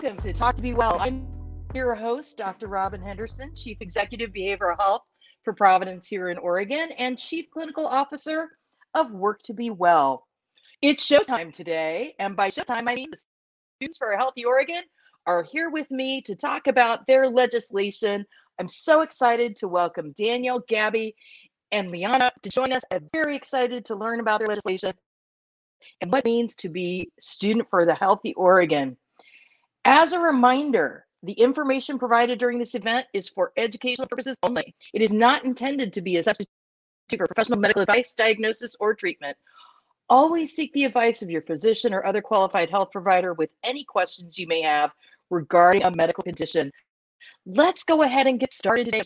welcome to Talk to Be Well. I'm your host, Dr. Robin Henderson, Chief Executive Behavioral Health for Providence here in Oregon and Chief Clinical Officer of Work to Be Well. It's showtime today, and by showtime, I mean the Students for a Healthy Oregon are here with me to talk about their legislation. I'm so excited to welcome Daniel, Gabby, and Liana to join us. I'm very excited to learn about their legislation and what it means to be student for the healthy Oregon. As a reminder, the information provided during this event is for educational purposes only. It is not intended to be a substitute for professional medical advice, diagnosis, or treatment. Always seek the advice of your physician or other qualified health provider with any questions you may have regarding a medical condition. Let's go ahead and get started today.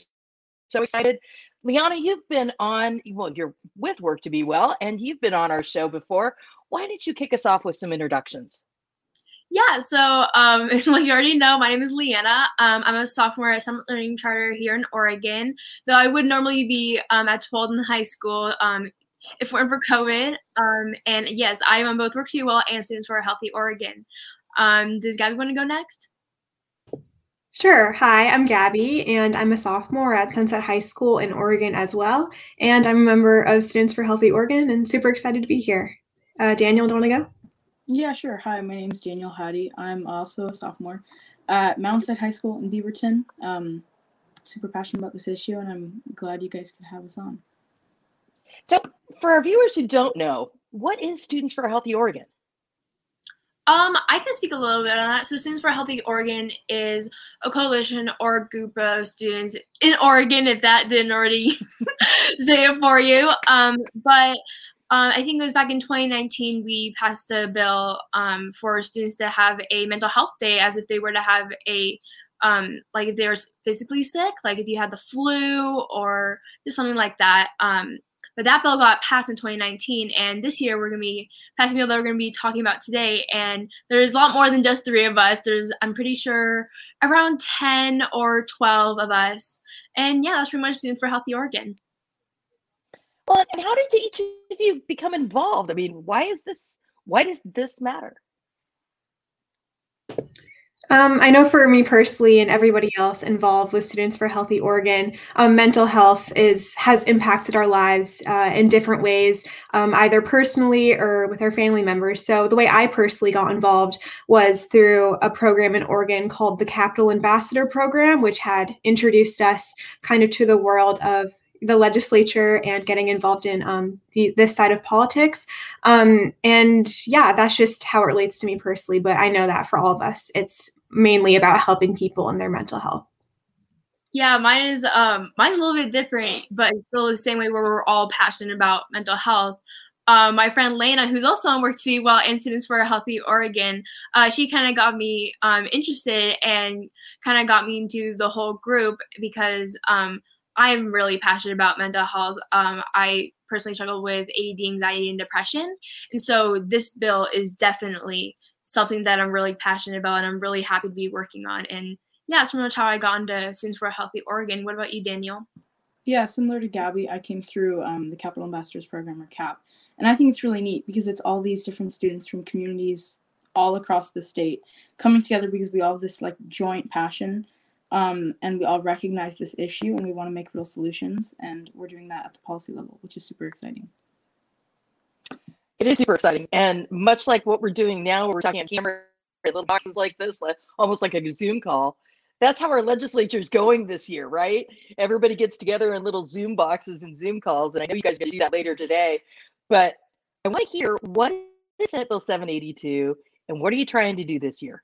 So excited. Liana, you've been on, well, you're with Work to Be Well, and you've been on our show before. Why don't you kick us off with some introductions? Yeah, so um, like you already know, my name is Leanna. Um, I'm a sophomore at Summit Learning Charter here in Oregon. Though I would normally be um, at Tualatin High School um, if it weren't for COVID. Um, and yes, I am on both Work to Well and Students for a Healthy Oregon. Um, does Gabby want to go next? Sure. Hi, I'm Gabby, and I'm a sophomore at Sunset High School in Oregon as well. And I'm a member of Students for Healthy Oregon and super excited to be here. Uh, Daniel, do you want to go? Yeah, sure. Hi, my name is Daniel Hattie. I'm also a sophomore at Mountainside High School in Beaverton. Um, super passionate about this issue, and I'm glad you guys could have us on. So, for our viewers who don't know, what is Students for a Healthy Oregon? Um, I can speak a little bit on that. So, Students for a Healthy Oregon is a coalition or a group of students in Oregon, if that didn't already say it for you. Um, but uh, I think it was back in 2019 we passed a bill um, for students to have a mental health day as if they were to have a um, like if they were physically sick, like if you had the flu or just something like that. Um, but that bill got passed in 2019, and this year we're going to be passing a bill that we're going to be talking about today. And there's a lot more than just three of us. There's, I'm pretty sure, around 10 or 12 of us. And yeah, that's pretty much Students for Healthy Oregon. Well, and how did each of you become involved? I mean, why is this? Why does this matter? Um, I know for me personally and everybody else involved with Students for Healthy Oregon, um, mental health is has impacted our lives uh, in different ways, um, either personally or with our family members. So the way I personally got involved was through a program in Oregon called the Capital Ambassador Program, which had introduced us kind of to the world of the legislature and getting involved in um, the, this side of politics. Um, and yeah, that's just how it relates to me personally. But I know that for all of us, it's mainly about helping people in their mental health. Yeah, mine is um mine's a little bit different, but it's still the same way where we're all passionate about mental health. Um, my friend Lena, who's also on Work Be Well and Students for a Healthy Oregon, uh, she kind of got me um, interested and kind of got me into the whole group because um, I'm really passionate about mental health. Um, I personally struggle with ADD, anxiety, and depression. And so this bill is definitely something that I'm really passionate about and I'm really happy to be working on. And yeah, that's pretty much how I got into Students for a Healthy Oregon. What about you, Daniel? Yeah, similar to Gabby, I came through um, the Capital Ambassadors Program or CAP. And I think it's really neat because it's all these different students from communities all across the state coming together because we all have this like joint passion um, and we all recognize this issue and we want to make real solutions. And we're doing that at the policy level, which is super exciting. It is super exciting. And much like what we're doing now, we're talking on camera, little boxes like this, almost like a Zoom call. That's how our legislature is going this year, right? Everybody gets together in little Zoom boxes and Zoom calls. And I know you guys are going to do that later today. But I want to hear what is Senate Bill 782 and what are you trying to do this year?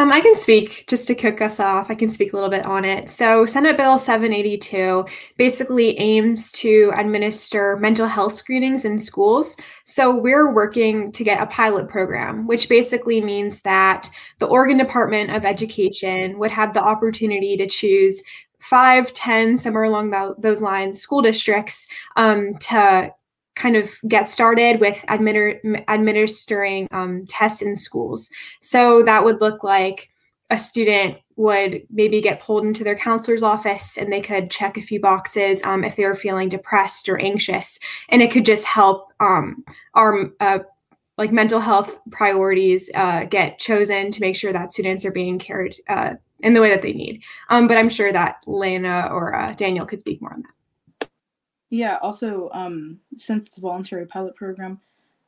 Um, I can speak just to kick us off. I can speak a little bit on it. So, Senate Bill 782 basically aims to administer mental health screenings in schools. So, we're working to get a pilot program, which basically means that the Oregon Department of Education would have the opportunity to choose five, ten, somewhere along the, those lines, school districts um, to kind of get started with administer, administering um, tests in schools. So that would look like a student would maybe get pulled into their counselor's office and they could check a few boxes um, if they were feeling depressed or anxious. And it could just help um, our uh, like mental health priorities uh, get chosen to make sure that students are being cared uh, in the way that they need. Um, but I'm sure that Lena or uh, Daniel could speak more on that. Yeah. Also, um, since it's a voluntary pilot program,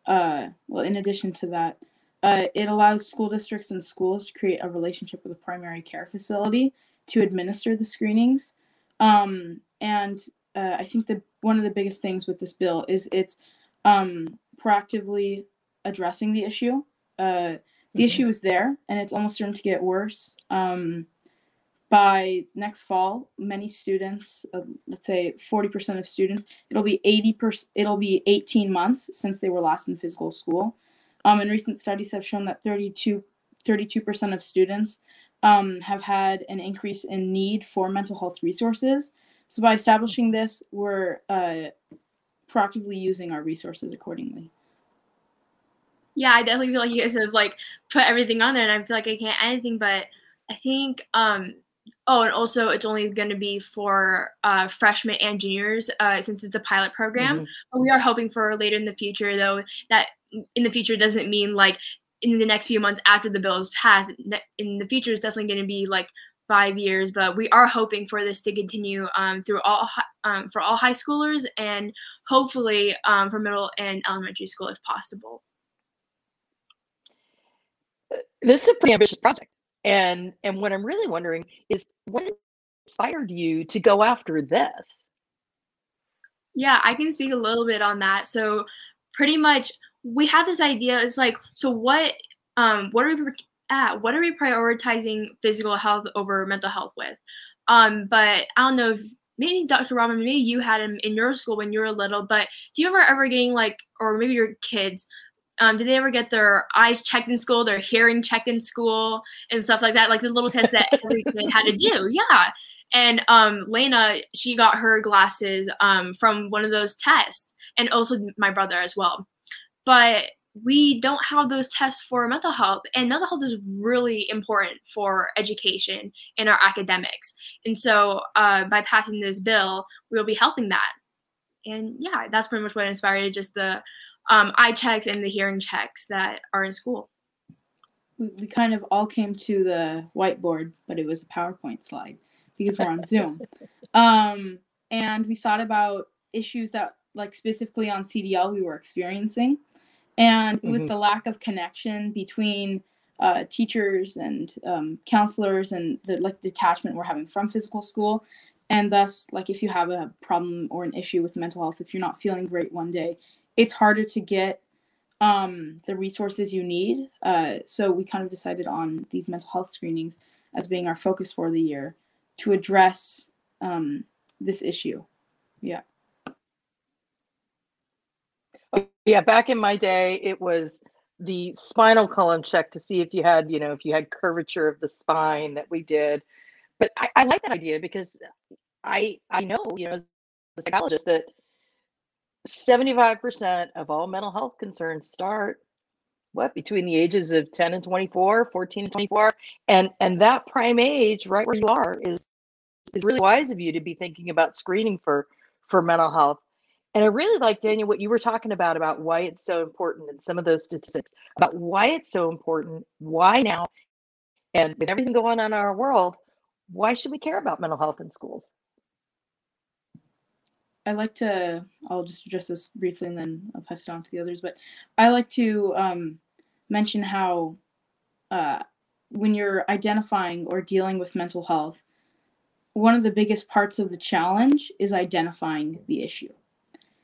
uh, well, in addition to that, uh, it allows school districts and schools to create a relationship with a primary care facility to administer the screenings. Um, and uh, I think that one of the biggest things with this bill is it's um, proactively addressing the issue. Uh, the mm-hmm. issue is there, and it's almost certain to get worse. Um, by next fall, many students, uh, let's say 40% of students, it'll be 80%, it'll be 18 months since they were last in physical school. Um, and recent studies have shown that 32, 32% of students um, have had an increase in need for mental health resources. So by establishing this, we're uh, proactively using our resources accordingly. Yeah, I definitely feel like you guys have like put everything on there, and I feel like I can't anything. But I think, um, oh, and also it's only going to be for uh, freshmen and juniors uh, since it's a pilot program. Mm-hmm. But we are hoping for later in the future, though, that in the future doesn't mean like in the next few months after the bill is passed. In the future is definitely going to be like five years, but we are hoping for this to continue um, through all um, for all high schoolers and hopefully um, for middle and elementary school if possible. This is a pretty ambitious project, and and what I'm really wondering is what inspired you to go after this? Yeah, I can speak a little bit on that. So pretty much we had this idea. It's like, so what um what are we at? What are we prioritizing physical health over mental health with? Um, but I don't know if maybe Dr. Robin, maybe you had him in your school when you were little, but do you ever ever getting like, or maybe your kids, um, did they ever get their eyes checked in school, their hearing checked in school, and stuff like that? Like the little test that every kid had to do. Yeah. And um, Lena, she got her glasses um, from one of those tests, and also my brother as well. But we don't have those tests for mental health and mental health is really important for education and our academics and so uh, by passing this bill we'll be helping that and yeah that's pretty much what inspired just the um, eye checks and the hearing checks that are in school. We kind of all came to the whiteboard but it was a powerpoint slide because we're on zoom. Um, and we thought about issues that like specifically on cdl we were experiencing. And mm-hmm. the lack of connection between uh, teachers and um, counselors and the like detachment we're having from physical school. And thus like if you have a problem or an issue with mental health if you're not feeling great one day it's harder to get um, the resources you need. Uh, so we kind of decided on these mental health screenings as being our focus for the year to address um, this issue. Yeah. Yeah, back in my day, it was the spinal column check to see if you had, you know, if you had curvature of the spine that we did. But I, I like that idea because I I know, you know, as a psychologist that 75% of all mental health concerns start what between the ages of 10 and 24 14 and 24 and and that prime age right where you are is is really wise of you to be thinking about screening for for mental health and I really like, Daniel, what you were talking about, about why it's so important and some of those statistics about why it's so important, why now, and with everything going on in our world, why should we care about mental health in schools? I like to, I'll just address this briefly and then I'll pass it on to the others, but I like to um, mention how uh, when you're identifying or dealing with mental health, one of the biggest parts of the challenge is identifying the issue.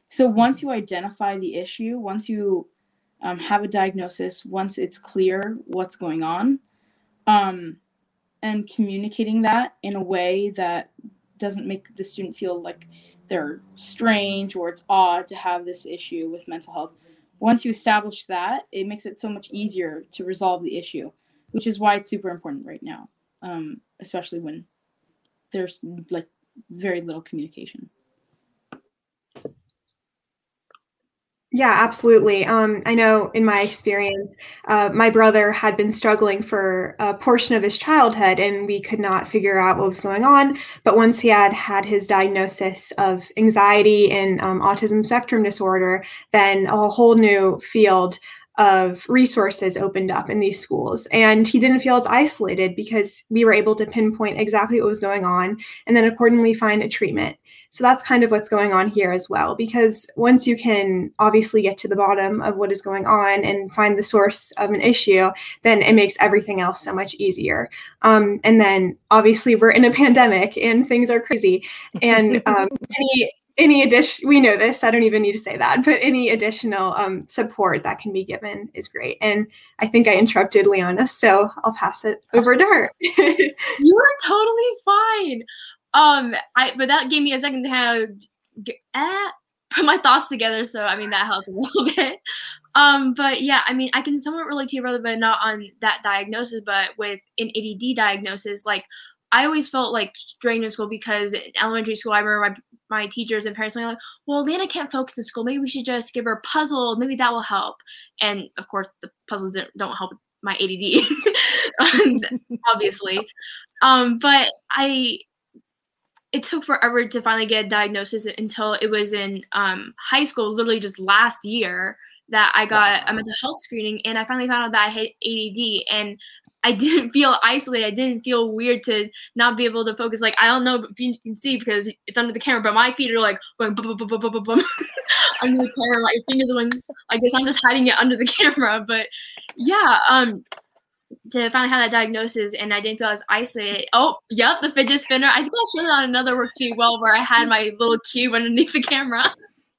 So once you identify the issue, once you um, have a diagnosis, once it's clear what's going on, um, and communicating that in a way that doesn't make the student feel like they're strange or it's odd to have this issue with mental health. Once you establish that, it makes it so much easier to resolve the issue, which is why it's super important right now, um, especially when there's like very little communication. Yeah, absolutely. Um, I know in my experience, uh, my brother had been struggling for a portion of his childhood and we could not figure out what was going on. But once he had had his diagnosis of anxiety and um, autism spectrum disorder, then a whole new field of resources opened up in these schools. And he didn't feel as isolated because we were able to pinpoint exactly what was going on and then accordingly find a treatment. So that's kind of what's going on here as well. Because once you can obviously get to the bottom of what is going on and find the source of an issue, then it makes everything else so much easier. Um, and then obviously we're in a pandemic and things are crazy. And um, any any addition we know this i don't even need to say that but any additional um, support that can be given is great. And i think i interrupted leona so i'll pass it over to her. You are totally fine. Um i but that gave me a second to have eh, put my thoughts together so i mean that helped a little bit. Um but yeah i mean i can somewhat relate to your brother but not on that diagnosis but with an add diagnosis like I always felt like strange in school because in elementary school, I remember my my teachers and parents were like, well, Lana can't focus in school. Maybe we should just give her a puzzle. Maybe that will help. And of course, the puzzles don't help my ADD, obviously. Um, but I, it took forever to finally get a diagnosis until it was in um, high school, literally just last year that I got a mental health screening and I finally found out that I had ADD and I didn't feel isolated. I didn't feel weird to not be able to focus. Like I don't know if you can see because it's under the camera, but my feet are like going boom, boom, boom, boom, boom, boom, under the camera. My fingers are going like this. I'm just hiding it under the camera. But yeah, um, to finally have that diagnosis and I didn't feel as isolated. Oh, yep, the fidget spinner. I think I showed it on another work too. Well, where I had my little cube underneath the camera.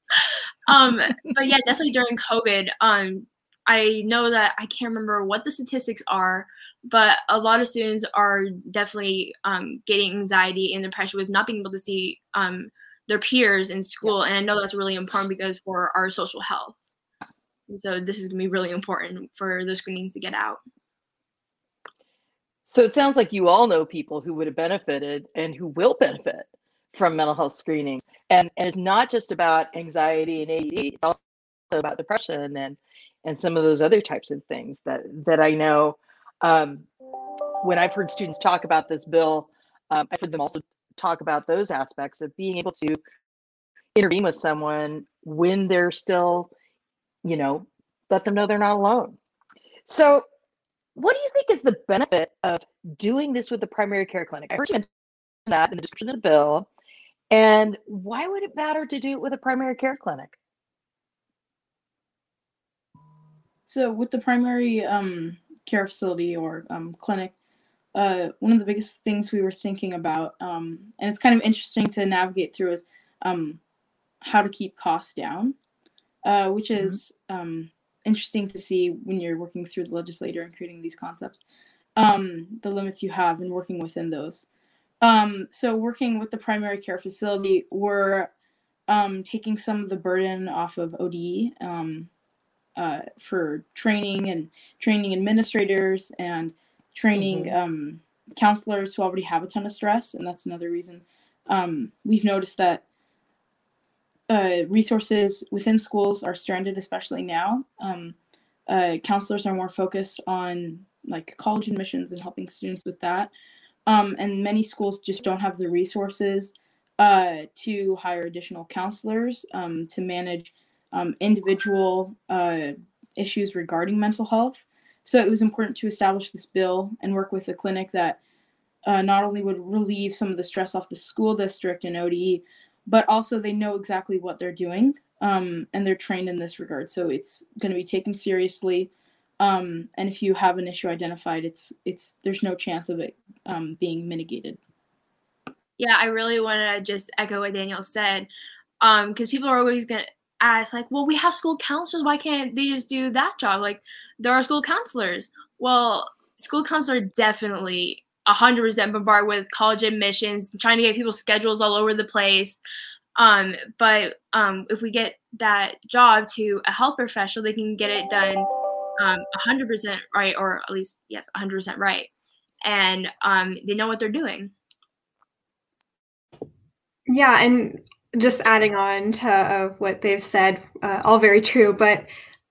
um, but yeah, definitely during COVID. Um, I know that I can't remember what the statistics are, but a lot of students are definitely um, getting anxiety and depression with not being able to see um, their peers in school. And I know that's really important because for our social health. so this is going to be really important for the screenings to get out. So it sounds like you all know people who would have benefited and who will benefit from mental health screenings. And, and it's not just about anxiety and AD it's also about depression and and some of those other types of things that that I know um, when I've heard students talk about this bill, um, I've heard them also talk about those aspects of being able to intervene with someone when they're still, you know, let them know they're not alone. So, what do you think is the benefit of doing this with the primary care clinic? I heard you mention that in the description of the bill. And why would it matter to do it with a primary care clinic? So, with the primary um, care facility or um, clinic, uh, one of the biggest things we were thinking about, um, and it's kind of interesting to navigate through, is um, how to keep costs down, uh, which mm-hmm. is um, interesting to see when you're working through the legislator and creating these concepts, um, the limits you have and working within those. Um, so, working with the primary care facility, we're taking some of the burden off of ODE uh, for training and training administrators and training mm-hmm. um, counselors who already have a ton of stress. And that's another reason um, we've noticed that uh, resources within schools are stranded, especially now. Um, uh, counselors are more focused on like college admissions and helping students with that. Um, and many schools just don't have the resources uh, to hire additional counselors um, to manage um, individual uh, issues regarding mental health. So it was important to establish this bill and work with a clinic that uh, not only would relieve some of the stress off the school district and ODE, but also they know exactly what they're doing um, and they're trained in this regard. So it's going to be taken seriously. Um, and if you have an issue identified, it's it's there's no chance of it um, being mitigated. Yeah, I really want to just echo what Daniel said, because um, people are always gonna as like, well, we have school counselors. Why can't they just do that job? Like, there are school counselors. Well, school counselors are definitely 100% bombarded with college admissions, trying to get people schedules all over the place. Um, but um, if we get that job to a health professional, they can get it done um, 100% right, or at least, yes, 100% right. And um, they know what they're doing. Yeah, and just adding on to uh, what they've said, uh, all very true. But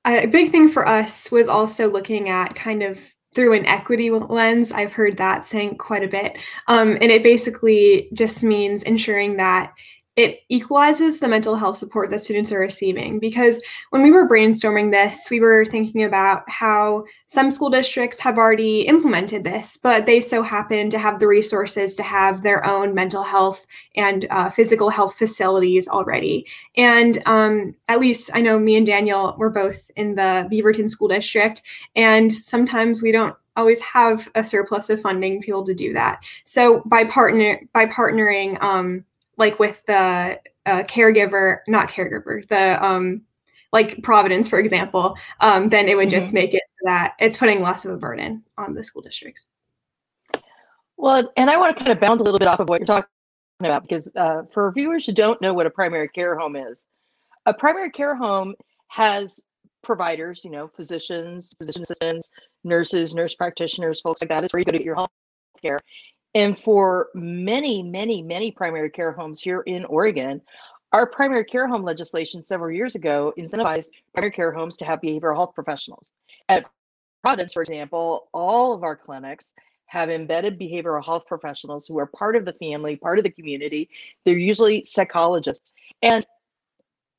a big thing for us was also looking at kind of through an equity lens. I've heard that saying quite a bit. Um, and it basically just means ensuring that it equalizes the mental health support that students are receiving. Because when we were brainstorming this we were thinking about how some school districts have already implemented this but they so happen to have the resources to have their own mental health and uh, physical health facilities already. And um, at least i know me and daniel were both in the beaverton school district and sometimes we don't always have a surplus of funding to be able to do that. So by partner by partnering um, like with the uh, caregiver, not caregiver, the um, like Providence, for example, um, then it would just mm-hmm. make it so that it's putting less of a burden on the school districts. Well, and I want to kind of bounce a little bit off of what you're talking about because uh, for viewers who don't know what a primary care home is, a primary care home has providers, you know, physicians, physician assistants, nurses, nurse practitioners, folks like that. It's where you go to get your health care. And for many, many, many primary care homes here in Oregon, our primary care home legislation several years ago incentivized primary care homes to have behavioral health professionals. At Providence, for example, all of our clinics have embedded behavioral health professionals who are part of the family, part of the community. They're usually psychologists. And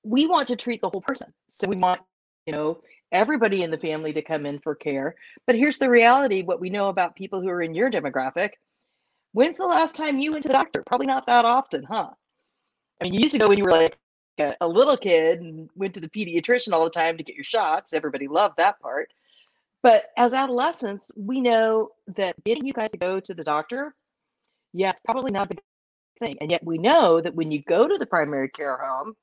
we want to treat the whole person. So we want, you know, everybody in the family to come in for care. But here's the reality what we know about people who are in your demographic When's the last time you went to the doctor? Probably not that often, huh? I mean, you used to go when you were like a, a little kid and went to the pediatrician all the time to get your shots. Everybody loved that part. But as adolescents, we know that getting you guys to go to the doctor, yeah, it's probably not the thing. And yet we know that when you go to the primary care home,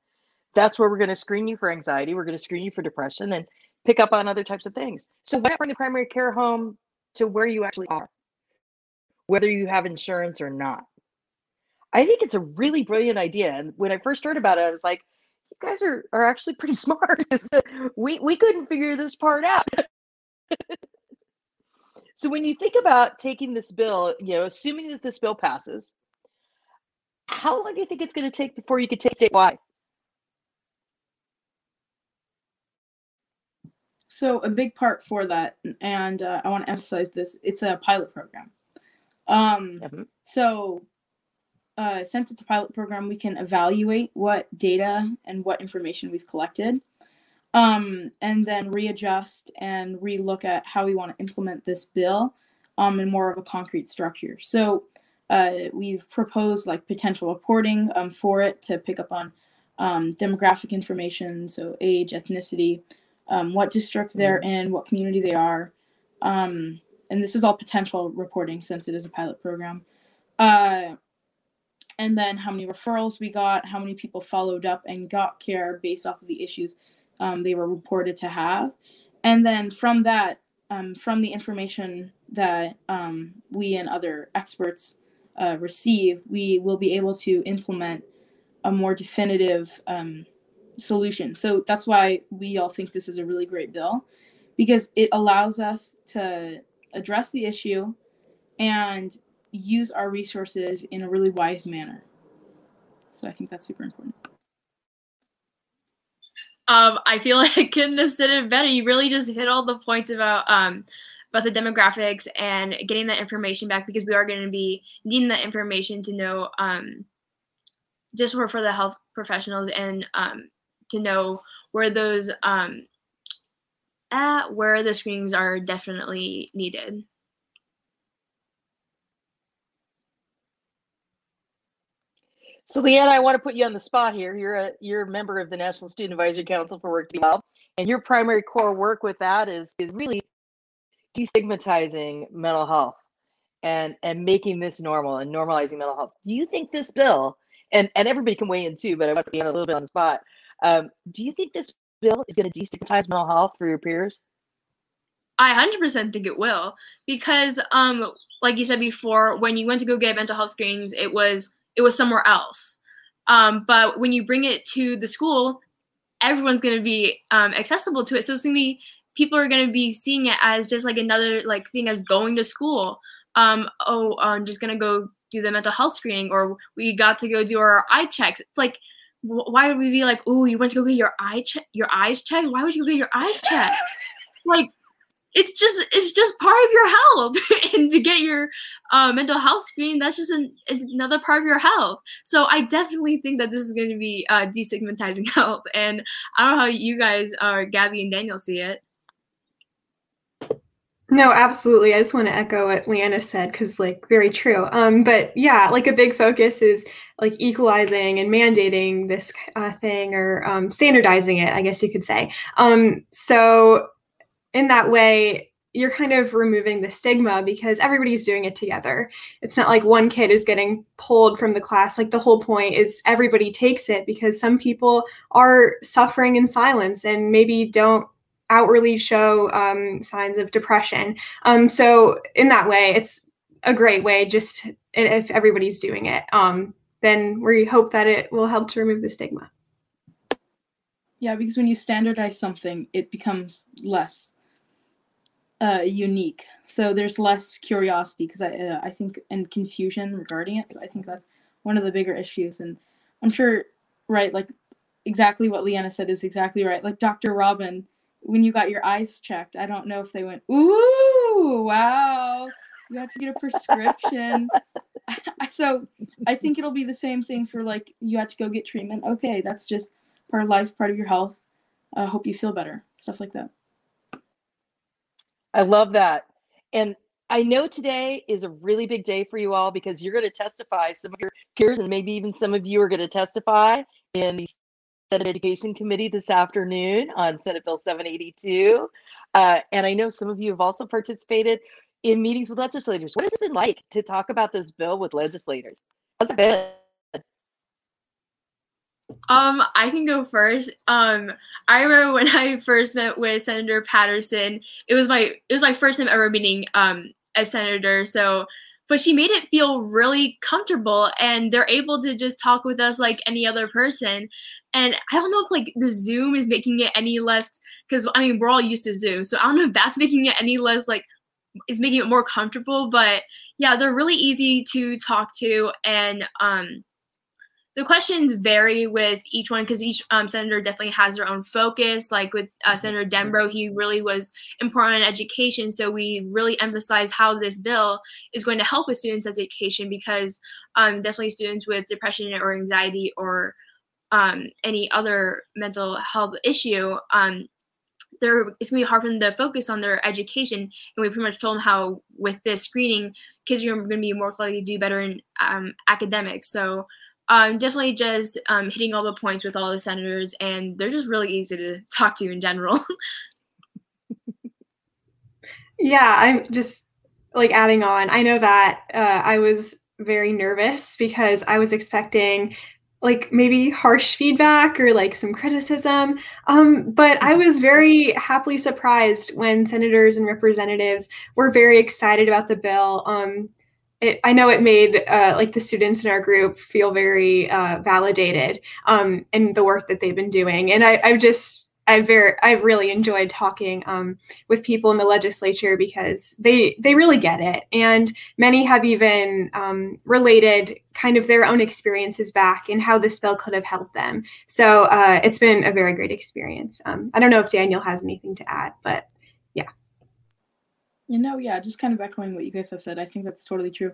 that's where we're going to screen you for anxiety. We're going to screen you for depression and pick up on other types of things. So why not bring the primary care home to where you actually are? Whether you have insurance or not. I think it's a really brilliant idea. And when I first heard about it, I was like, you guys are, are actually pretty smart. we, we couldn't figure this part out. so when you think about taking this bill, you know, assuming that this bill passes, how long do you think it's going to take before you could take statewide? So a big part for that, and uh, I want to emphasize this, it's a pilot program. Um, mm-hmm. So, uh, since it's a pilot program, we can evaluate what data and what information we've collected, um, and then readjust and relook at how we want to implement this bill um, in more of a concrete structure. So, uh, we've proposed like potential reporting um, for it to pick up on um, demographic information, so age, ethnicity, um, what district they're mm-hmm. in, what community they are. And this is all potential reporting since it is a pilot program. Uh, and then how many referrals we got, how many people followed up and got care based off of the issues um, they were reported to have. And then from that, um, from the information that um, we and other experts uh, receive, we will be able to implement a more definitive um, solution. So that's why we all think this is a really great bill because it allows us to address the issue, and use our resources in a really wise manner. So I think that's super important. Um, I feel like I couldn't have said it better. You really just hit all the points about um, about the demographics and getting that information back because we are going to be needing that information to know um, just for, for the health professionals and um, to know where those um, at where the screenings are definitely needed. So Leanna, I want to put you on the spot here. You're a you're a member of the National Student Advisory Council for Work to Well, and your primary core work with that is is really destigmatizing mental health and and making this normal and normalizing mental health. Do you think this bill and and everybody can weigh in too, but I want to be a little bit on the spot. Um, do you think this bill is going to destigmatize mental health for your peers? I 100% think it will because um like you said before when you went to go get mental health screenings it was it was somewhere else. Um but when you bring it to the school everyone's going to be um accessible to it. So it's going to be people are going to be seeing it as just like another like thing as going to school. Um oh I'm just going to go do the mental health screening or we got to go do our eye checks. It's like why would we be like, oh, you went to go get your eye check, your eyes checked? Why would you go get your eyes checked? like, it's just it's just part of your health and to get your uh, mental health screen that's just an, another part of your health so i definitely think that this is going to be uh, destigmatizing health and i don't know how you guys are uh, gabby and daniel see it no, absolutely. I just want to echo what Leanna said because, like, very true. Um, but yeah, like a big focus is like equalizing and mandating this uh, thing or um, standardizing it, I guess you could say. Um, so in that way, you're kind of removing the stigma because everybody's doing it together. It's not like one kid is getting pulled from the class. Like the whole point is everybody takes it because some people are suffering in silence and maybe don't outwardly show um, signs of depression. Um, so in that way, it's a great way just if everybody's doing it. Um, then we hope that it will help to remove the stigma. Yeah, because when you standardize something, it becomes less uh, unique. So there's less curiosity because I uh, I think and confusion regarding it. So I think that's one of the bigger issues. And I'm sure, right, like exactly what Leanna said is exactly right. Like Dr. Robin, when you got your eyes checked, I don't know if they went, ooh, wow, you have to get a prescription. so I think it'll be the same thing for like you had to go get treatment. Okay, that's just part of life, part of your health. I uh, hope you feel better, stuff like that. I love that. And I know today is a really big day for you all because you're going to testify. Some of your peers and maybe even some of you are going to testify in the Senate Education Committee this afternoon on Senate Bill 782. Uh, and I know some of you have also participated in meetings with legislators. What has it been like to talk about this bill with legislators? How's it been? Um, I can go first. Um, I remember when I first met with Senator Patterson. It was my it was my first time ever meeting um a senator. So, but she made it feel really comfortable, and they're able to just talk with us like any other person. And I don't know if like the Zoom is making it any less because I mean we're all used to Zoom, so I don't know if that's making it any less like is making it more comfortable. But yeah, they're really easy to talk to, and um the questions vary with each one because each um, senator definitely has their own focus. Like with uh, Senator Dembrow, he really was important on education. So we really emphasize how this bill is going to help with students' education because um, definitely students with depression or anxiety or um, any other mental health issue, um, there it's gonna be hard for them to focus on their education. And we pretty much told them how with this screening, kids are gonna be more likely to do better in um, academics. So um, definitely just um, hitting all the points with all the senators, and they're just really easy to talk to in general. yeah, I'm just like adding on. I know that uh, I was very nervous because I was expecting like maybe harsh feedback or like some criticism. Um, but I was very happily surprised when senators and representatives were very excited about the bill. Um, it, I know it made uh, like the students in our group feel very uh, validated um, in the work that they've been doing, and I, I've just I very I really enjoyed talking um, with people in the legislature because they they really get it, and many have even um, related kind of their own experiences back and how this bill could have helped them. So uh, it's been a very great experience. Um, I don't know if Daniel has anything to add, but you know, yeah, just kind of echoing what you guys have said. I think that's totally true.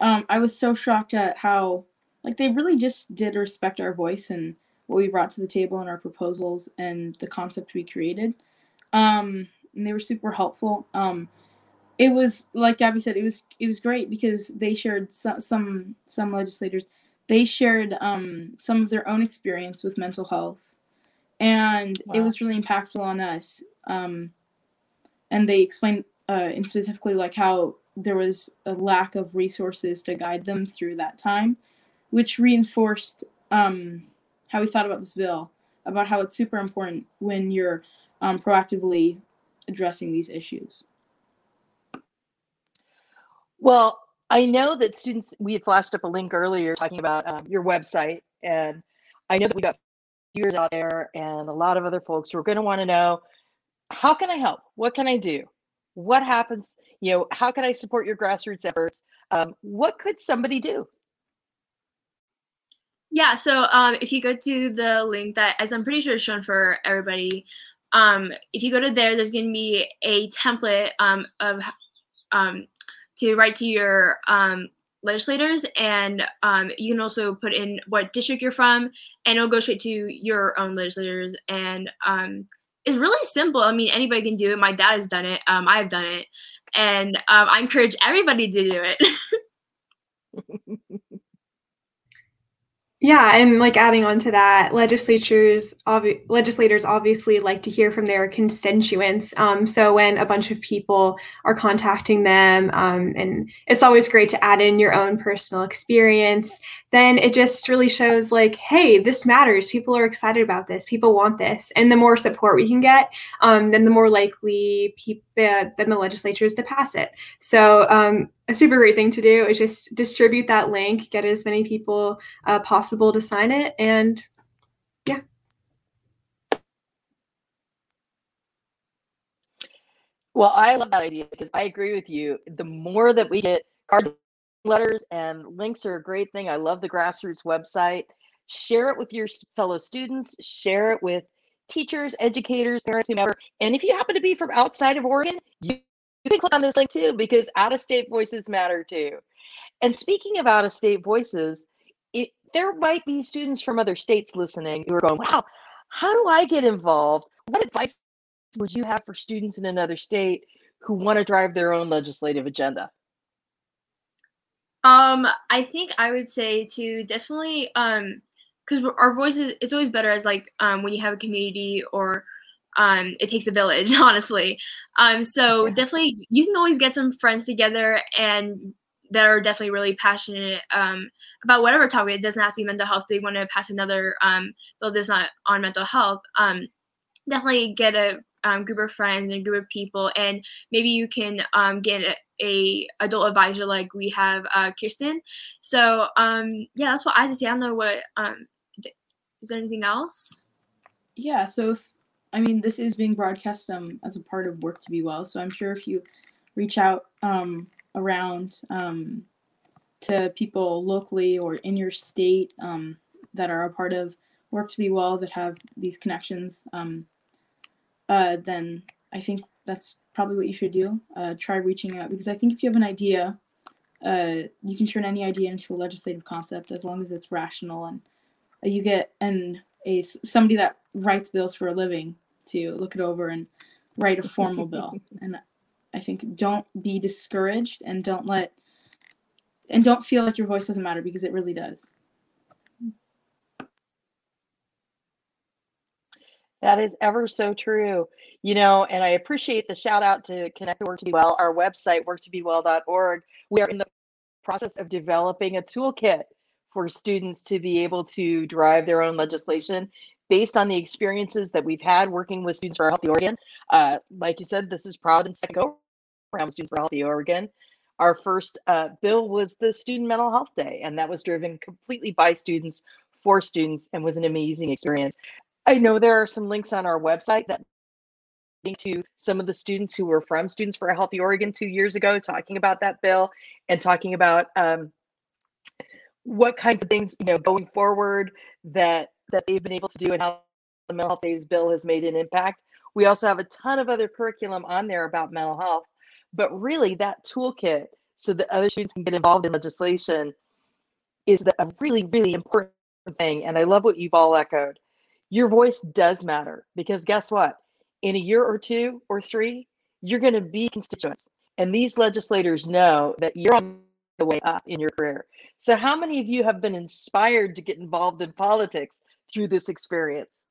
Um, I was so shocked at how, like, they really just did respect our voice and what we brought to the table and our proposals and the concept we created. Um, and they were super helpful. Um, it was like Gabby said, it was it was great because they shared some some, some legislators. They shared um, some of their own experience with mental health, and wow. it was really impactful on us. Um, and they explained uh, and specifically like how there was a lack of resources to guide them through that time, which reinforced um, how we thought about this bill, about how it's super important when you're um, proactively addressing these issues. Well, I know that students, we had flashed up a link earlier talking about um, your website, and I know that we got viewers out there and a lot of other folks who are going to want to know how can I help? What can I do? What happens you know how can i support your grassroots efforts um, what could somebody do yeah so um, if you go to the link that as i'm pretty sure is shown for everybody um, if you go to there, there's going to be a template um, of um, to write to your um, legislators, and um, you can also put in what district you're from, and it'll go straight to your own legislators. And it's really simple. I mean, anybody can do it. My dad has done it. Um, I've done it, and um, I encourage everybody to do it. Yeah, and like adding on to that, legislatures, legislators obviously like to hear from their constituents. Um, so when a bunch of people are contacting them, um, and it's always great to add in your own personal experience, then it just really shows like, hey, this matters. People are excited about this. People want this, and the more support we can get, um, then the more likely people, the, then the legislatures to pass it. So um, a super great thing to do is just distribute that link, get as many people uh, possible to sign it, and yeah. Well, I love that idea because I agree with you. The more that we get card letters and links are a great thing. I love the grassroots website. Share it with your fellow students, share it with teachers, educators, parents, whomever. And if you happen to be from outside of Oregon, you can click on this link too because out of state voices matter too. And speaking of out of state voices, it, there might be students from other states listening who are going, wow, how do I get involved? What advice would you have for students in another state who want to drive their own legislative agenda? Um, I think I would say to definitely um because our voices it's always better as like um when you have a community or um, it takes a village, honestly. Um, so yeah. definitely, you can always get some friends together and that are definitely really passionate um, about whatever topic. It doesn't have to be mental health. They want to pass another um, bill that's not on mental health. Um, definitely get a um, group of friends and a group of people, and maybe you can um, get a, a, adult advisor like we have uh, Kirsten. So um, yeah, that's what I just say. I don't know what. Um, is there anything else? Yeah. So if I mean, this is being broadcast um, as a part of Work to Be Well. So I'm sure if you reach out um, around um, to people locally or in your state um, that are a part of Work to Be Well that have these connections, um, uh, then I think that's probably what you should do. Uh, try reaching out because I think if you have an idea, uh, you can turn any idea into a legislative concept as long as it's rational and you get an a somebody that writes bills for a living to look it over and write a formal bill. And I think don't be discouraged and don't let and don't feel like your voice doesn't matter because it really does. That is ever so true. You know, and I appreciate the shout out to Connect Work to Be Well, our website, worktobewell.org. We are in the process of developing a toolkit for students to be able to drive their own legislation based on the experiences that we've had working with Students for Healthy Oregon. Uh, like you said, this is Providence second go around Students for Healthy Oregon. Our first uh, bill was the Student Mental Health Day, and that was driven completely by students for students and was an amazing experience. I know there are some links on our website that link to some of the students who were from Students for a Healthy Oregon two years ago talking about that bill and talking about um, what kinds of things you know going forward that that they've been able to do and how the mental health days bill has made an impact. We also have a ton of other curriculum on there about mental health but really that toolkit so that other students can get involved in legislation is a really really important thing and i love what you've all echoed your voice does matter because guess what in a year or two or three you're going to be constituents and these legislators know that you're on the way up in your career. So, how many of you have been inspired to get involved in politics through this experience?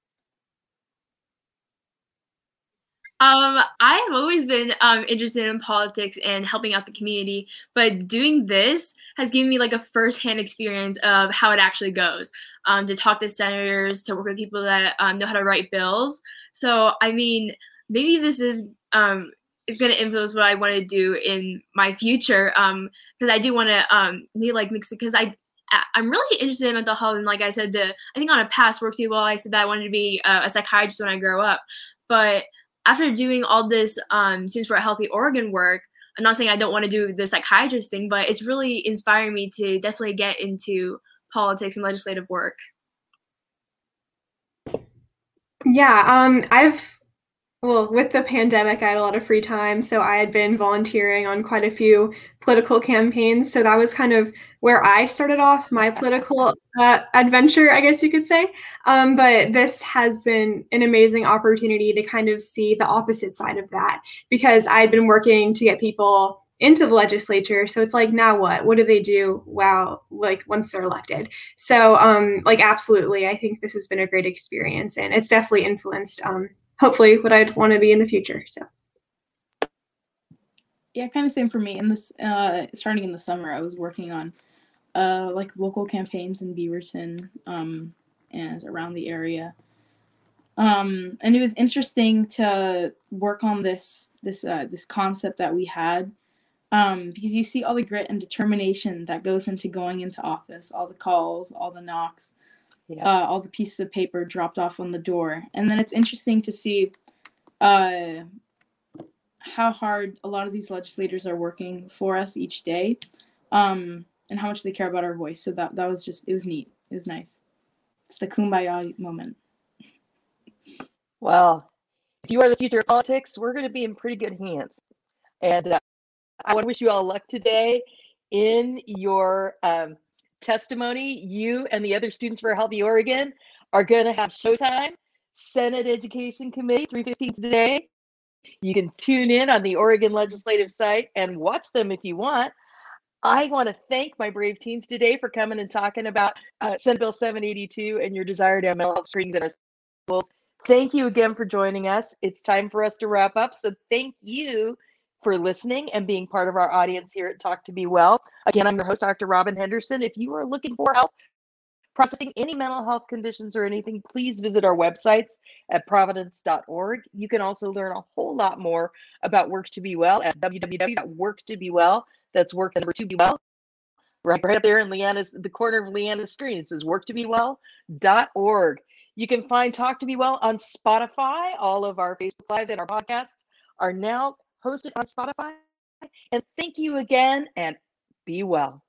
Um, I have always been um, interested in politics and helping out the community, but doing this has given me like a firsthand experience of how it actually goes. Um, to talk to senators, to work with people that um, know how to write bills. So, I mean, maybe this is um, is going to influence what I want to do in my future. Um, because I do want to um be like mix it because I I'm really interested in mental health and like I said, the I think on a past work well I said that I wanted to be a, a psychiatrist when I grow up, but after doing all this um students for a healthy Oregon work. I'm not saying I don't want to do the psychiatrist thing, but it's really inspiring me to definitely get into politics and legislative work. Yeah, um, I've well, with the pandemic, I had a lot of free time. So I had been volunteering on quite a few political campaigns. So that was kind of where I started off my political uh, adventure, I guess you could say. Um, but this has been an amazing opportunity to kind of see the opposite side of that because I had been working to get people into the legislature. So it's like, now what? What do they do? Wow, like once they're elected. So, um, like, absolutely, I think this has been a great experience and it's definitely influenced um, hopefully what I'd want to be in the future. So yeah, kind of same for me. In this, uh, starting in the summer, I was working on uh, like local campaigns in Beaverton um, and around the area. Um, and it was interesting to work on this this uh, this concept that we had um, because you see all the grit and determination that goes into going into office, all the calls, all the knocks, yeah. uh, all the pieces of paper dropped off on the door. And then it's interesting to see uh, how hard a lot of these legislators are working for us each day um, and how much they care about our voice. So that, that was just, it was neat. It was nice. It's the kumbaya moment. Well, if you are the future of politics, we're going to be in pretty good hands. And uh, I want to wish you all luck today in your um, testimony, you and the other students for Healthy Oregon are going to have showtime. Senate Education Committee, 315 today. You can tune in on the Oregon Legislative site and watch them if you want. I want to thank my brave teens today for coming and talking about uh, Senate Bill 782 and your desire to have mental health screenings in our schools. Thank you again for joining us. It's time for us to wrap up. So thank you for listening and being part of our audience here at Talk to Be Well. Again, I'm your host, Dr. Robin Henderson. If you are looking for help processing any mental health conditions or anything, please visit our websites at providence.org. You can also learn a whole lot more about Work to Be Well at www.work2bewell. That's work number two be well. Right, right up there in Leanna's the corner of Leanna's screen. It says worktobewell.org. You can find Talk to Be Well on Spotify. All of our Facebook Lives and our podcasts are now hosted on Spotify. And thank you again and be well.